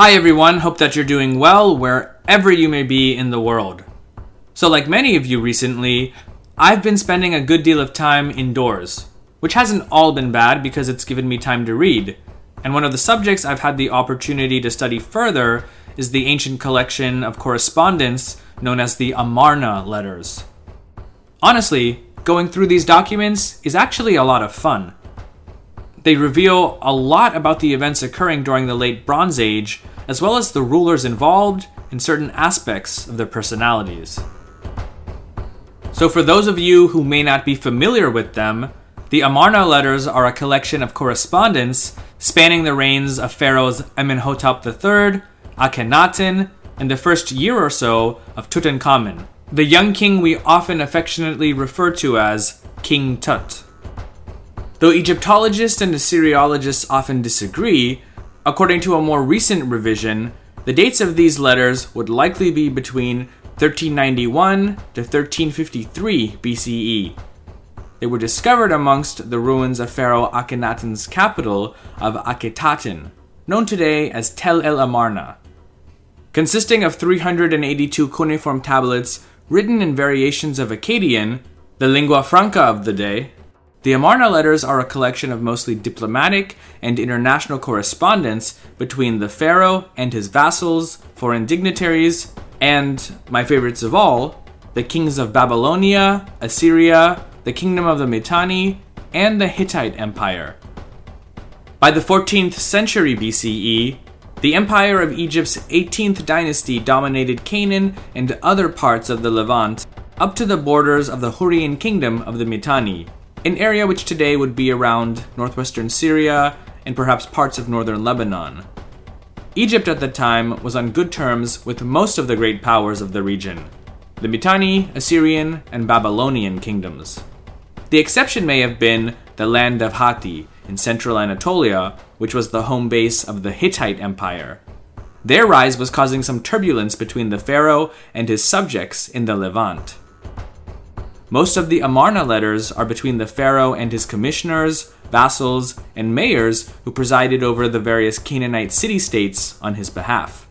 Hi everyone, hope that you're doing well wherever you may be in the world. So, like many of you recently, I've been spending a good deal of time indoors, which hasn't all been bad because it's given me time to read. And one of the subjects I've had the opportunity to study further is the ancient collection of correspondence known as the Amarna letters. Honestly, going through these documents is actually a lot of fun. They reveal a lot about the events occurring during the late Bronze Age, as well as the rulers involved and certain aspects of their personalities. So, for those of you who may not be familiar with them, the Amarna letters are a collection of correspondence spanning the reigns of pharaohs Amenhotep III, Akhenaten, and the first year or so of Tutankhamun, the young king we often affectionately refer to as King Tut. Though Egyptologists and Assyriologists often disagree, according to a more recent revision, the dates of these letters would likely be between 1391 to 1353 BCE. They were discovered amongst the ruins of Pharaoh Akhenaten's capital of Akhetaten, known today as Tel el Amarna. Consisting of 382 cuneiform tablets written in variations of Akkadian, the lingua franca of the day, the Amarna letters are a collection of mostly diplomatic and international correspondence between the pharaoh and his vassals, foreign dignitaries, and, my favorites of all, the kings of Babylonia, Assyria, the kingdom of the Mitanni, and the Hittite Empire. By the 14th century BCE, the empire of Egypt's 18th dynasty dominated Canaan and other parts of the Levant up to the borders of the Hurrian kingdom of the Mitanni an area which today would be around northwestern Syria and perhaps parts of northern Lebanon. Egypt at the time was on good terms with most of the great powers of the region the Mitanni, Assyrian, and Babylonian kingdoms. The exception may have been the land of Hatti in central Anatolia, which was the home base of the Hittite Empire. Their rise was causing some turbulence between the pharaoh and his subjects in the Levant. Most of the Amarna letters are between the pharaoh and his commissioners, vassals, and mayors who presided over the various Canaanite city states on his behalf.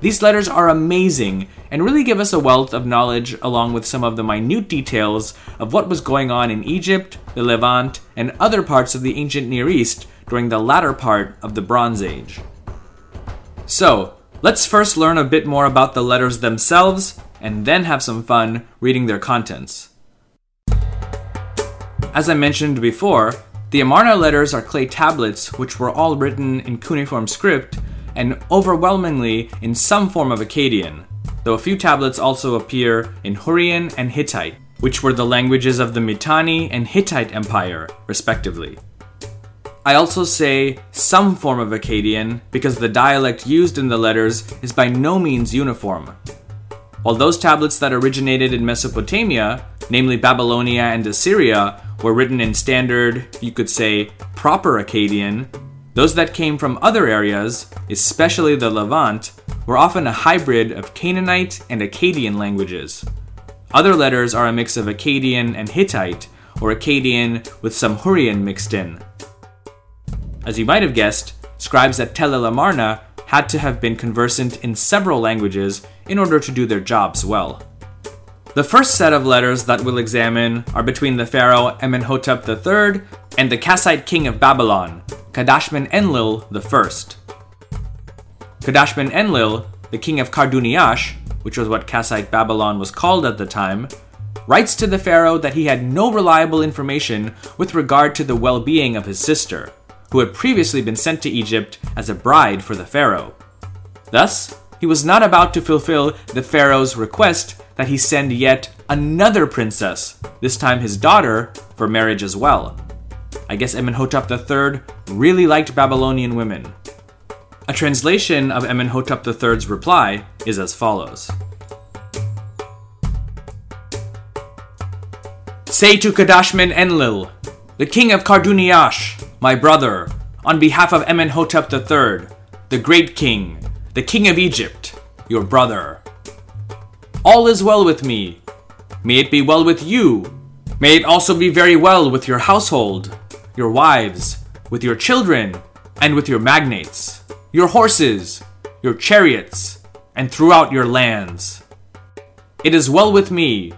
These letters are amazing and really give us a wealth of knowledge along with some of the minute details of what was going on in Egypt, the Levant, and other parts of the ancient Near East during the latter part of the Bronze Age. So, let's first learn a bit more about the letters themselves and then have some fun reading their contents. As I mentioned before, the Amarna letters are clay tablets which were all written in cuneiform script and overwhelmingly in some form of Akkadian, though a few tablets also appear in Hurrian and Hittite, which were the languages of the Mitanni and Hittite Empire, respectively. I also say some form of Akkadian because the dialect used in the letters is by no means uniform. While those tablets that originated in Mesopotamia, namely Babylonia and Assyria, were written in standard, you could say, proper Akkadian, those that came from other areas, especially the Levant, were often a hybrid of Canaanite and Akkadian languages. Other letters are a mix of Akkadian and Hittite, or Akkadian with some Hurrian mixed in. As you might have guessed, scribes at Tel el Amarna had to have been conversant in several languages in order to do their jobs well. The first set of letters that we'll examine are between the pharaoh Amenhotep III and the Kassite king of Babylon, Kadashman Enlil I. Kadashman Enlil, the king of Karduniash, which was what Kassite Babylon was called at the time, writes to the pharaoh that he had no reliable information with regard to the well being of his sister, who had previously been sent to Egypt as a bride for the pharaoh. Thus, he was not about to fulfill the pharaoh's request that he send yet another princess, this time his daughter, for marriage as well. I guess Amenhotep III really liked Babylonian women. A translation of Amenhotep III's reply is as follows Say to Kadashman Enlil, the king of Karduniash, my brother, on behalf of Amenhotep III, the great king, the king of Egypt, your brother. All is well with me. May it be well with you. May it also be very well with your household, your wives, with your children, and with your magnates, your horses, your chariots, and throughout your lands. It is well with me,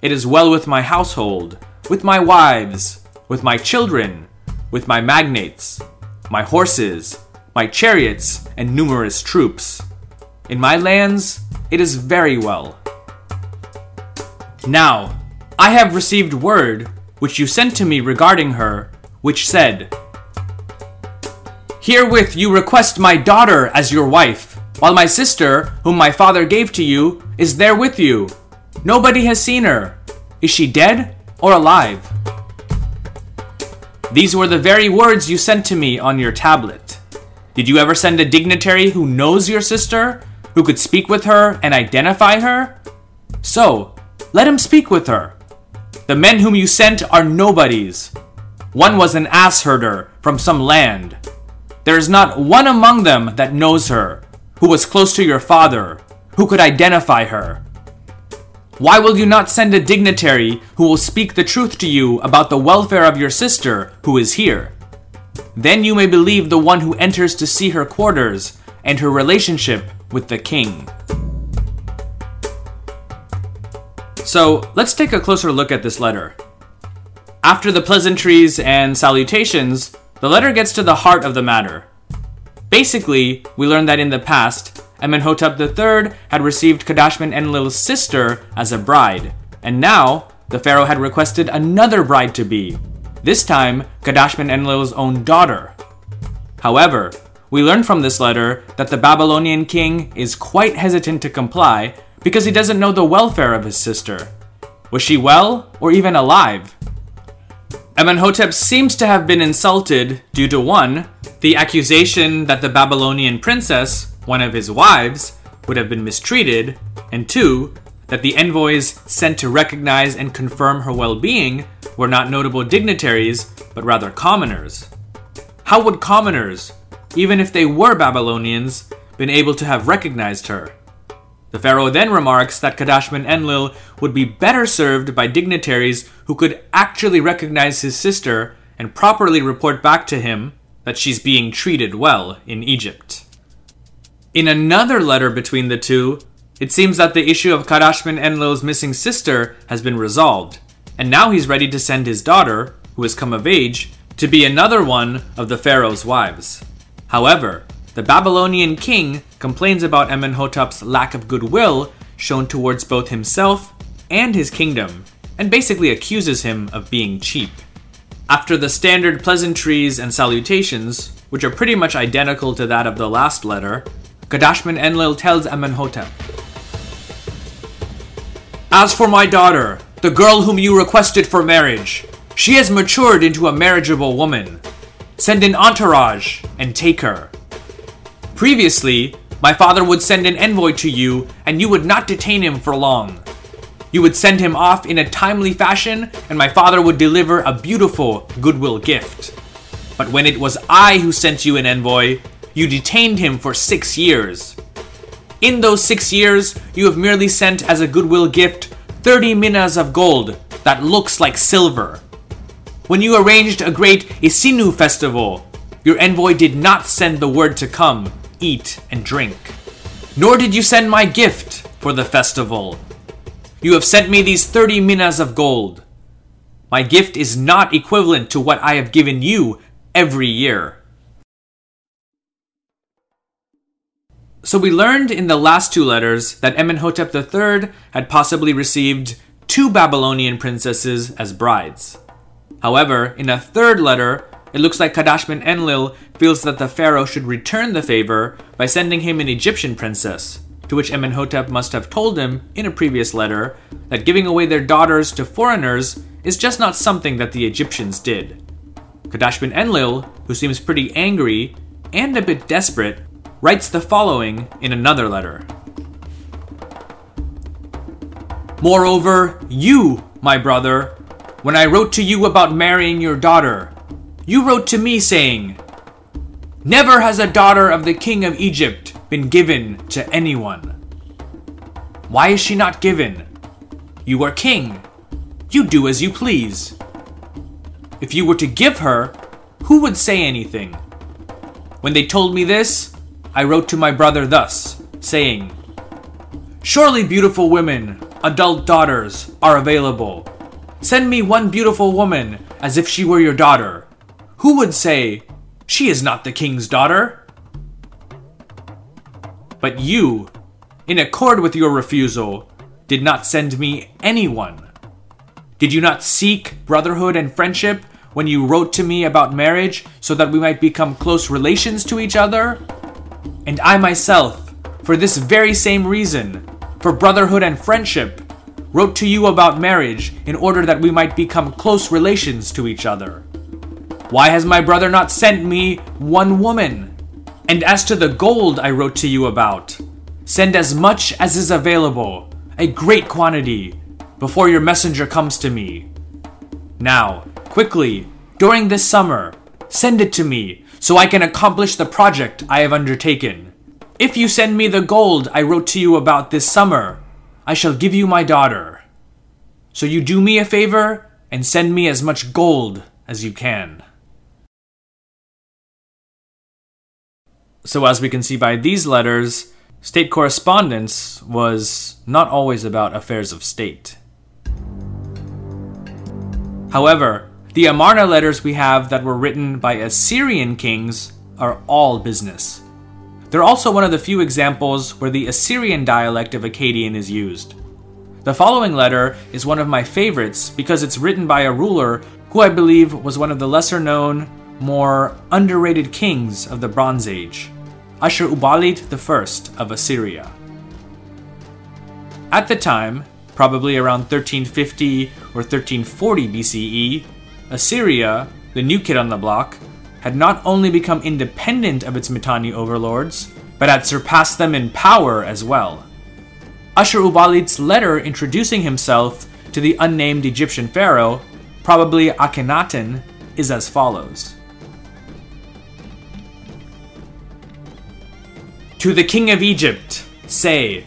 it is well with my household, with my wives, with my children, with my magnates, my horses, my chariots, and numerous troops. In my lands, it is very well. Now, I have received word which you sent to me regarding her, which said, Herewith you request my daughter as your wife, while my sister, whom my father gave to you, is there with you. Nobody has seen her. Is she dead or alive? These were the very words you sent to me on your tablet. Did you ever send a dignitary who knows your sister, who could speak with her and identify her? So, let him speak with her. The men whom you sent are nobodies. One was an ass herder from some land, there is not one among them that knows her, who was close to your father, who could identify her. Why will you not send a dignitary who will speak the truth to you about the welfare of your sister who is here? Then you may believe the one who enters to see her quarters and her relationship with the king. So let's take a closer look at this letter. After the pleasantries and salutations, the letter gets to the heart of the matter. Basically, we learn that in the past, Amenhotep III had received Kadashman Enlil's sister as a bride, and now the pharaoh had requested another bride to be, this time Kadashman Enlil's own daughter. However, we learn from this letter that the Babylonian king is quite hesitant to comply because he doesn't know the welfare of his sister. Was she well or even alive? Amenhotep seems to have been insulted due to one, the accusation that the Babylonian princess, one of his wives, would have been mistreated, and two, that the envoys sent to recognize and confirm her well being were not notable dignitaries, but rather commoners. How would commoners, even if they were Babylonians, been able to have recognized her? The pharaoh then remarks that Kadashman Enlil would be better served by dignitaries who could actually recognize his sister and properly report back to him that she's being treated well in Egypt. In another letter between the two, it seems that the issue of Kadashman Enlil's missing sister has been resolved, and now he's ready to send his daughter, who has come of age, to be another one of the pharaoh's wives. However, the Babylonian king complains about Amenhotep's lack of goodwill shown towards both himself and his kingdom, and basically accuses him of being cheap. After the standard pleasantries and salutations, which are pretty much identical to that of the last letter, Kadashman Enlil tells Amenhotep As for my daughter, the girl whom you requested for marriage, she has matured into a marriageable woman. Send an entourage and take her. Previously, my father would send an envoy to you, and you would not detain him for long. You would send him off in a timely fashion, and my father would deliver a beautiful goodwill gift. But when it was I who sent you an envoy, you detained him for six years. In those six years, you have merely sent as a goodwill gift 30 minas of gold that looks like silver. When you arranged a great Isinu festival, your envoy did not send the word to come, eat, and drink. Nor did you send my gift for the festival. You have sent me these 30 minas of gold. My gift is not equivalent to what I have given you every year. So we learned in the last two letters that Amenhotep III had possibly received two Babylonian princesses as brides. However, in a third letter, it looks like Kadashman Enlil feels that the pharaoh should return the favor by sending him an Egyptian princess, to which Amenhotep must have told him in a previous letter that giving away their daughters to foreigners is just not something that the Egyptians did. Kadashman Enlil, who seems pretty angry and a bit desperate, writes the following in another letter. Moreover, you, my brother, when I wrote to you about marrying your daughter, you wrote to me saying, Never has a daughter of the king of Egypt been given to anyone. Why is she not given? You are king. You do as you please. If you were to give her, who would say anything? When they told me this, I wrote to my brother thus, saying, Surely beautiful women, adult daughters, are available. Send me one beautiful woman as if she were your daughter. Who would say, She is not the king's daughter? But you, in accord with your refusal, did not send me anyone. Did you not seek brotherhood and friendship when you wrote to me about marriage so that we might become close relations to each other? And I myself, for this very same reason, for brotherhood and friendship, wrote to you about marriage in order that we might become close relations to each other. Why has my brother not sent me one woman? And as to the gold I wrote to you about, send as much as is available, a great quantity, before your messenger comes to me. Now, quickly, during this summer, send it to me so I can accomplish the project I have undertaken. If you send me the gold I wrote to you about this summer, I shall give you my daughter. So you do me a favor and send me as much gold as you can. So, as we can see by these letters, state correspondence was not always about affairs of state. However, the Amarna letters we have that were written by Assyrian kings are all business. They're also one of the few examples where the Assyrian dialect of Akkadian is used. The following letter is one of my favorites because it's written by a ruler who I believe was one of the lesser known, more underrated kings of the Bronze Age, Ashur-uballit I of Assyria. At the time, probably around 1350 or 1340 BCE, Assyria, the new kid on the block, had not only become independent of its Mitanni overlords, but had surpassed them in power as well. Ashur-uballit's letter introducing himself to the unnamed Egyptian pharaoh, probably Akhenaten, is as follows. To the king of Egypt, say,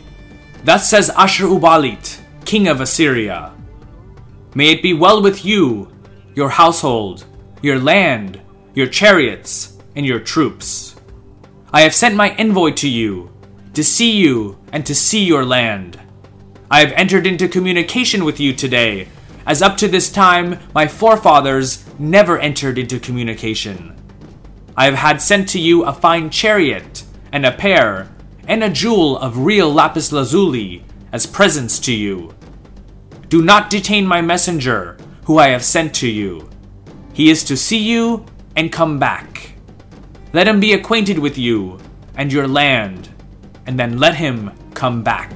Thus says Ashur-uballit, king of Assyria, May it be well with you, your household, your land, your chariots, and your troops. I have sent my envoy to you, to see you and to see your land. I have entered into communication with you today, as up to this time my forefathers never entered into communication. I have had sent to you a fine chariot, and a pair, and a jewel of real lapis lazuli as presents to you. Do not detain my messenger, who I have sent to you. He is to see you and come back. Let him be acquainted with you and your land, and then let him come back.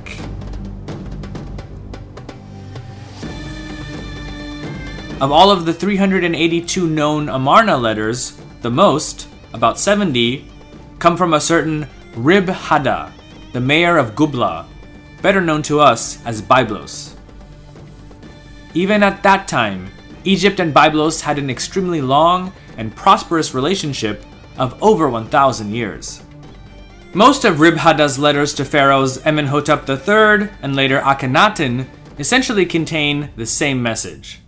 Of all of the 382 known Amarna letters, the most, about 70, come from a certain Rib Hada, the mayor of Gubla, better known to us as Byblos. Even at that time, Egypt and Byblos had an extremely long and prosperous relationship of over 1,000 years. Most of Ribhada's letters to pharaohs Amenhotep III and later Akhenaten essentially contain the same message.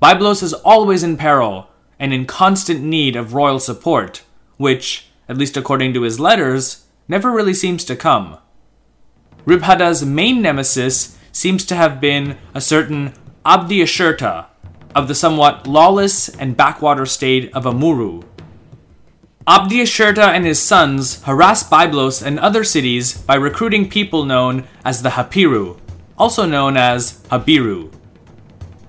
Byblos is always in peril and in constant need of royal support, which, at least according to his letters, never really seems to come. Ribhada's main nemesis seems to have been a certain Abdi Ashirta, of the somewhat lawless and backwater state of Amurru. Abdi Ashirta and his sons harass Byblos and other cities by recruiting people known as the Hapiru, also known as Habiru.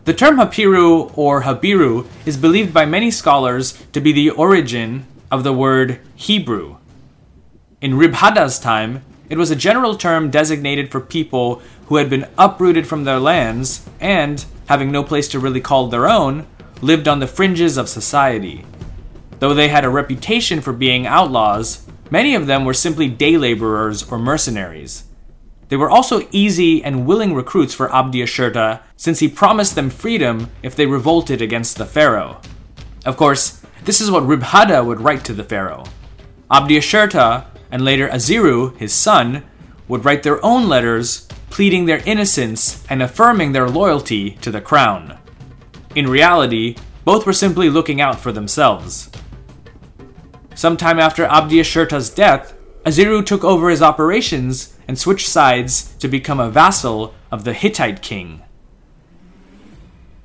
The term Hapiru or Habiru is believed by many scholars to be the origin of the word Hebrew. In Ribhada's time, it was a general term designated for people who had been uprooted from their lands and, having no place to really call their own, lived on the fringes of society. Though they had a reputation for being outlaws, many of them were simply day laborers or mercenaries. They were also easy and willing recruits for Abdi Ashirta, since he promised them freedom if they revolted against the pharaoh. Of course, this is what Ribhada would write to the pharaoh. Abdi Ashirta, and later Aziru, his son, would write their own letters pleading their innocence and affirming their loyalty to the crown. In reality, both were simply looking out for themselves. Sometime after Abdi Ashirta's death, Aziru took over his operations and switched sides to become a vassal of the Hittite king.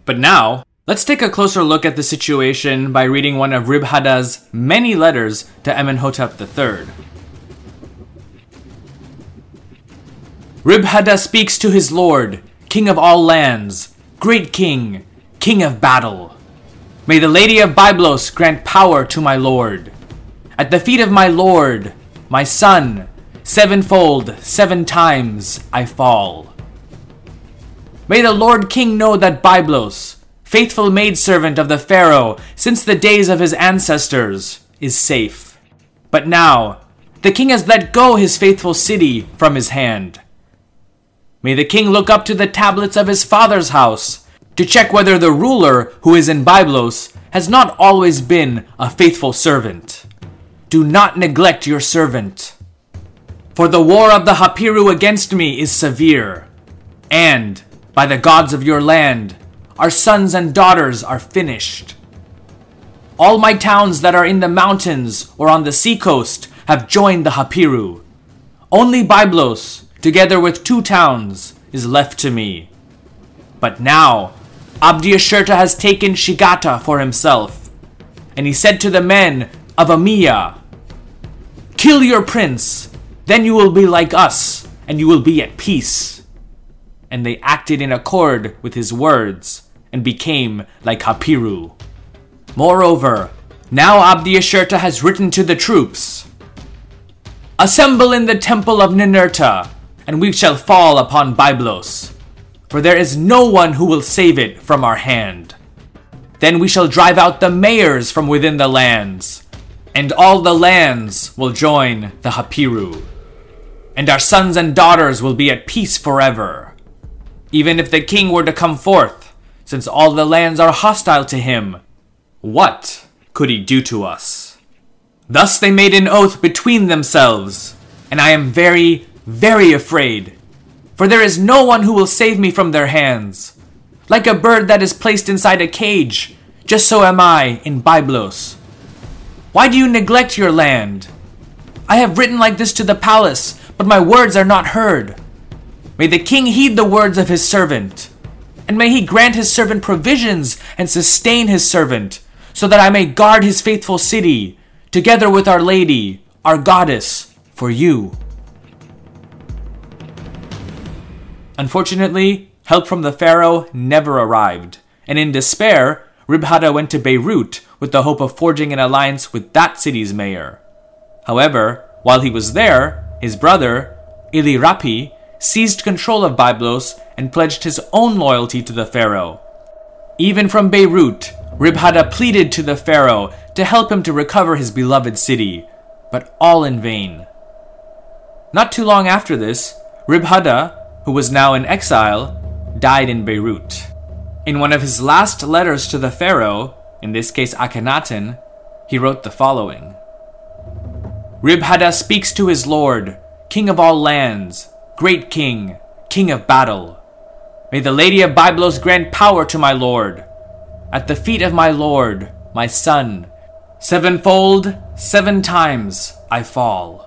But now, let's take a closer look at the situation by reading one of Ribhada's many letters to Amenhotep III. Ribhada speaks to his lord, king of all lands, great king, king of battle. May the Lady of Byblos grant power to my lord. At the feet of my lord, my son, sevenfold, seven times I fall. May the Lord King know that Byblos, faithful maidservant of the Pharaoh since the days of his ancestors, is safe. But now, the king has let go his faithful city from his hand. May the king look up to the tablets of his father's house to check whether the ruler who is in Byblos has not always been a faithful servant. Do not neglect your servant. For the war of the Hapiru against me is severe, and, by the gods of your land, our sons and daughters are finished. All my towns that are in the mountains or on the seacoast have joined the Hapiru. Only Byblos, together with two towns, is left to me. But now, Abdiashirta has taken Shigata for himself. And he said to the men of Amiya, Kill your prince, then you will be like us, and you will be at peace. And they acted in accord with his words, and became like Hapiru. Moreover, now Abdiashirta has written to the troops Assemble in the temple of Ninurta, and we shall fall upon Byblos, for there is no one who will save it from our hand. Then we shall drive out the mayors from within the lands and all the lands will join the Hapiru. And our sons and daughters will be at peace forever. Even if the king were to come forth, since all the lands are hostile to him, what could he do to us? Thus they made an oath between themselves, and I am very, very afraid, for there is no one who will save me from their hands. Like a bird that is placed inside a cage, just so am I in Byblos. Why do you neglect your land? I have written like this to the palace, but my words are not heard. May the king heed the words of his servant, and may he grant his servant provisions and sustain his servant, so that I may guard his faithful city, together with our lady, our goddess, for you. Unfortunately, help from the pharaoh never arrived, and in despair, Ribhada went to Beirut with the hope of forging an alliance with that city's mayor. However, while he was there, his brother, Ilirapi, seized control of Byblos and pledged his own loyalty to the pharaoh. Even from Beirut, Ribhada pleaded to the pharaoh to help him to recover his beloved city, but all in vain. Not too long after this, Ribhada, who was now in exile, died in Beirut. In one of his last letters to the pharaoh, in this case Akhenaten, he wrote the following Ribhada speaks to his lord, king of all lands, great king, king of battle. May the Lady of Byblos grant power to my lord. At the feet of my lord, my son, sevenfold, seven times I fall.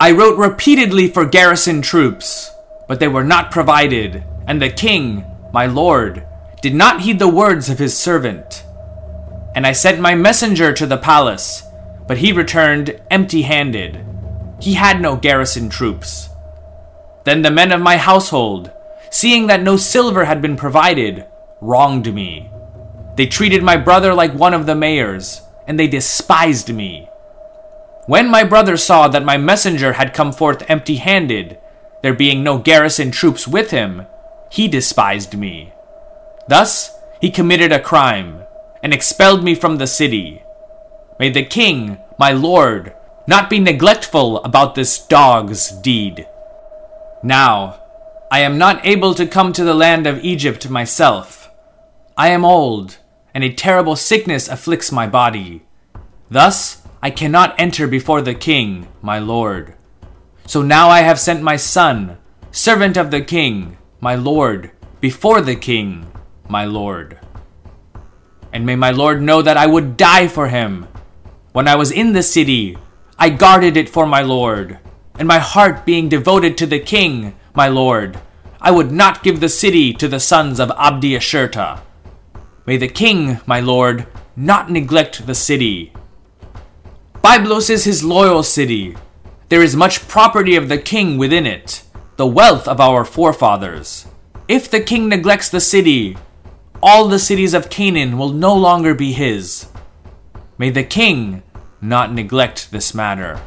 I wrote repeatedly for garrison troops, but they were not provided, and the king, my lord, did not heed the words of his servant. And I sent my messenger to the palace, but he returned empty handed. He had no garrison troops. Then the men of my household, seeing that no silver had been provided, wronged me. They treated my brother like one of the mayors, and they despised me. When my brother saw that my messenger had come forth empty handed, there being no garrison troops with him, he despised me. Thus, he committed a crime and expelled me from the city. May the king, my lord, not be neglectful about this dog's deed. Now, I am not able to come to the land of Egypt myself. I am old, and a terrible sickness afflicts my body. Thus, I cannot enter before the king, my lord. So now I have sent my son, servant of the king, my lord, before the king, my lord and may my Lord know that I would die for him. When I was in the city, I guarded it for my lord, and my heart being devoted to the king, my lord, I would not give the city to the sons of Abdi Ashirta. May the king, my lord, not neglect the city. Byblos is his loyal city. There is much property of the king within it, the wealth of our forefathers. If the king neglects the city, all the cities of Canaan will no longer be his. May the king not neglect this matter.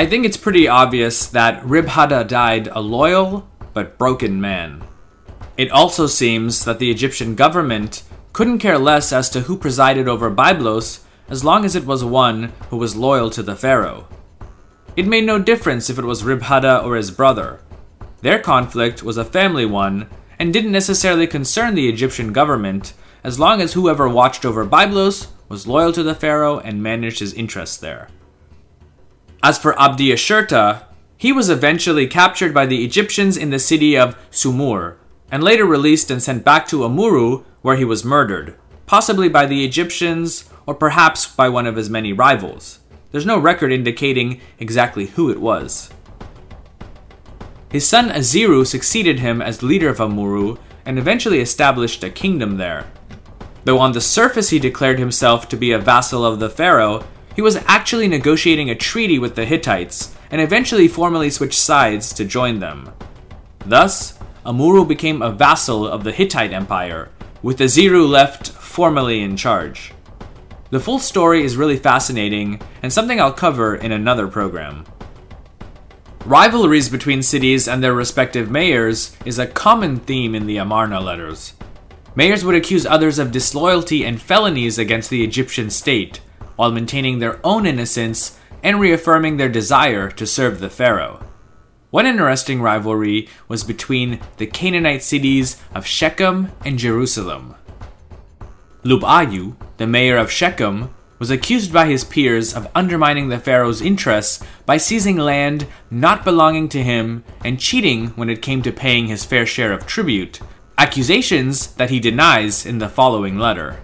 I think it's pretty obvious that Ribhada died a loyal but broken man. It also seems that the Egyptian government couldn't care less as to who presided over Byblos as long as it was one who was loyal to the pharaoh. It made no difference if it was Ribhada or his brother. Their conflict was a family one and didn't necessarily concern the Egyptian government as long as whoever watched over Byblos was loyal to the pharaoh and managed his interests there. As for Abdi Ashirta, he was eventually captured by the Egyptians in the city of Sumur, and later released and sent back to Amurru, where he was murdered, possibly by the Egyptians or perhaps by one of his many rivals. There's no record indicating exactly who it was. His son Aziru succeeded him as leader of Amurru and eventually established a kingdom there. Though on the surface he declared himself to be a vassal of the pharaoh, he was actually negotiating a treaty with the Hittites and eventually formally switched sides to join them. Thus, Amurru became a vassal of the Hittite Empire, with Aziru left formally in charge. The full story is really fascinating and something I'll cover in another program. Rivalries between cities and their respective mayors is a common theme in the Amarna letters. Mayors would accuse others of disloyalty and felonies against the Egyptian state, while maintaining their own innocence and reaffirming their desire to serve the pharaoh. One interesting rivalry was between the Canaanite cities of Shechem and Jerusalem. Labayu, the mayor of Shechem, was accused by his peers of undermining the pharaoh's interests by seizing land not belonging to him and cheating when it came to paying his fair share of tribute, accusations that he denies in the following letter.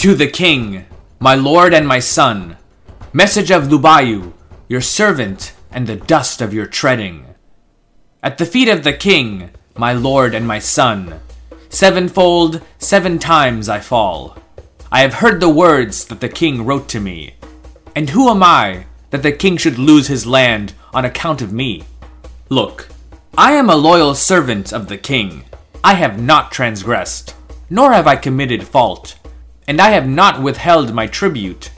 To the king, my lord and my son, message of Labayu, your servant, and the dust of your treading. At the feet of the king, my lord and my son, sevenfold, seven times I fall. I have heard the words that the king wrote to me. And who am I that the king should lose his land on account of me? Look, I am a loyal servant of the king. I have not transgressed, nor have I committed fault, and I have not withheld my tribute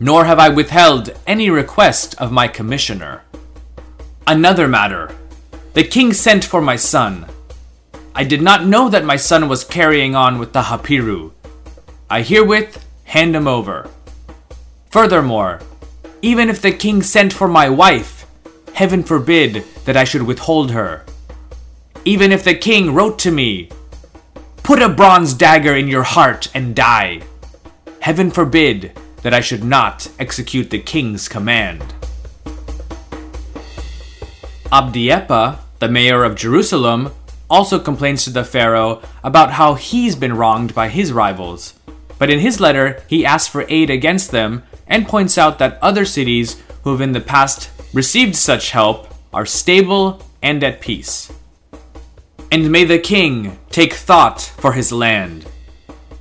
nor have I withheld any request of my commissioner. Another matter. The king sent for my son. I did not know that my son was carrying on with the Hapiru. I herewith hand him over. Furthermore, even if the king sent for my wife, heaven forbid that I should withhold her. Even if the king wrote to me, Put a bronze dagger in your heart and die. Heaven forbid that I should not execute the king's command. Abdi-Hepa, the mayor of Jerusalem, also complains to the Pharaoh about how he's been wronged by his rivals. But in his letter, he asks for aid against them and points out that other cities who have in the past received such help are stable and at peace. And may the king take thought for his land.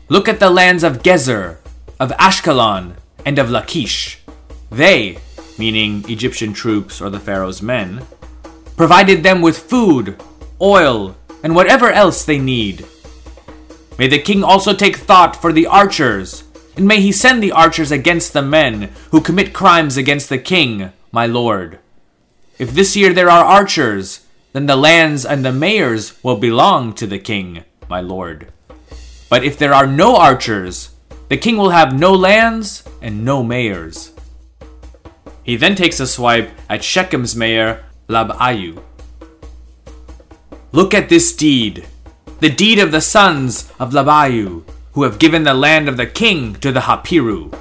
Look at the lands of Gezer, of Ashkelon, and of Lachish. They, meaning Egyptian troops or the Pharaoh's men, provided them with food, oil, and whatever else they need. May the king also take thought for the archers, and may he send the archers against the men who commit crimes against the king, my lord. If this year there are archers, then the lands and the mayors will belong to the king, my lord. But if there are no archers, the king will have no lands and no mayors. He then takes a swipe at Shechem's mayor, Labayu. Look at this deed, the deed of the sons of Labayu, who have given the land of the king to the Hapiru.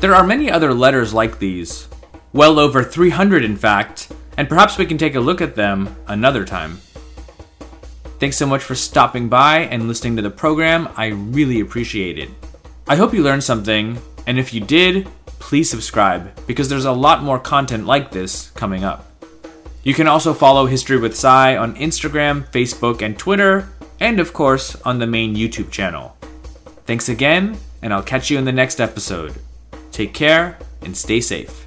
There are many other letters like these, well over 300 in fact, and perhaps we can take a look at them another time. Thanks so much for stopping by and listening to the program. I really appreciate it. I hope you learned something, and if you did, please subscribe because there's a lot more content like this coming up. You can also follow History with Cy on Instagram, Facebook, and Twitter, and of course on the main YouTube channel. Thanks again, and I'll catch you in the next episode. Take care and stay safe.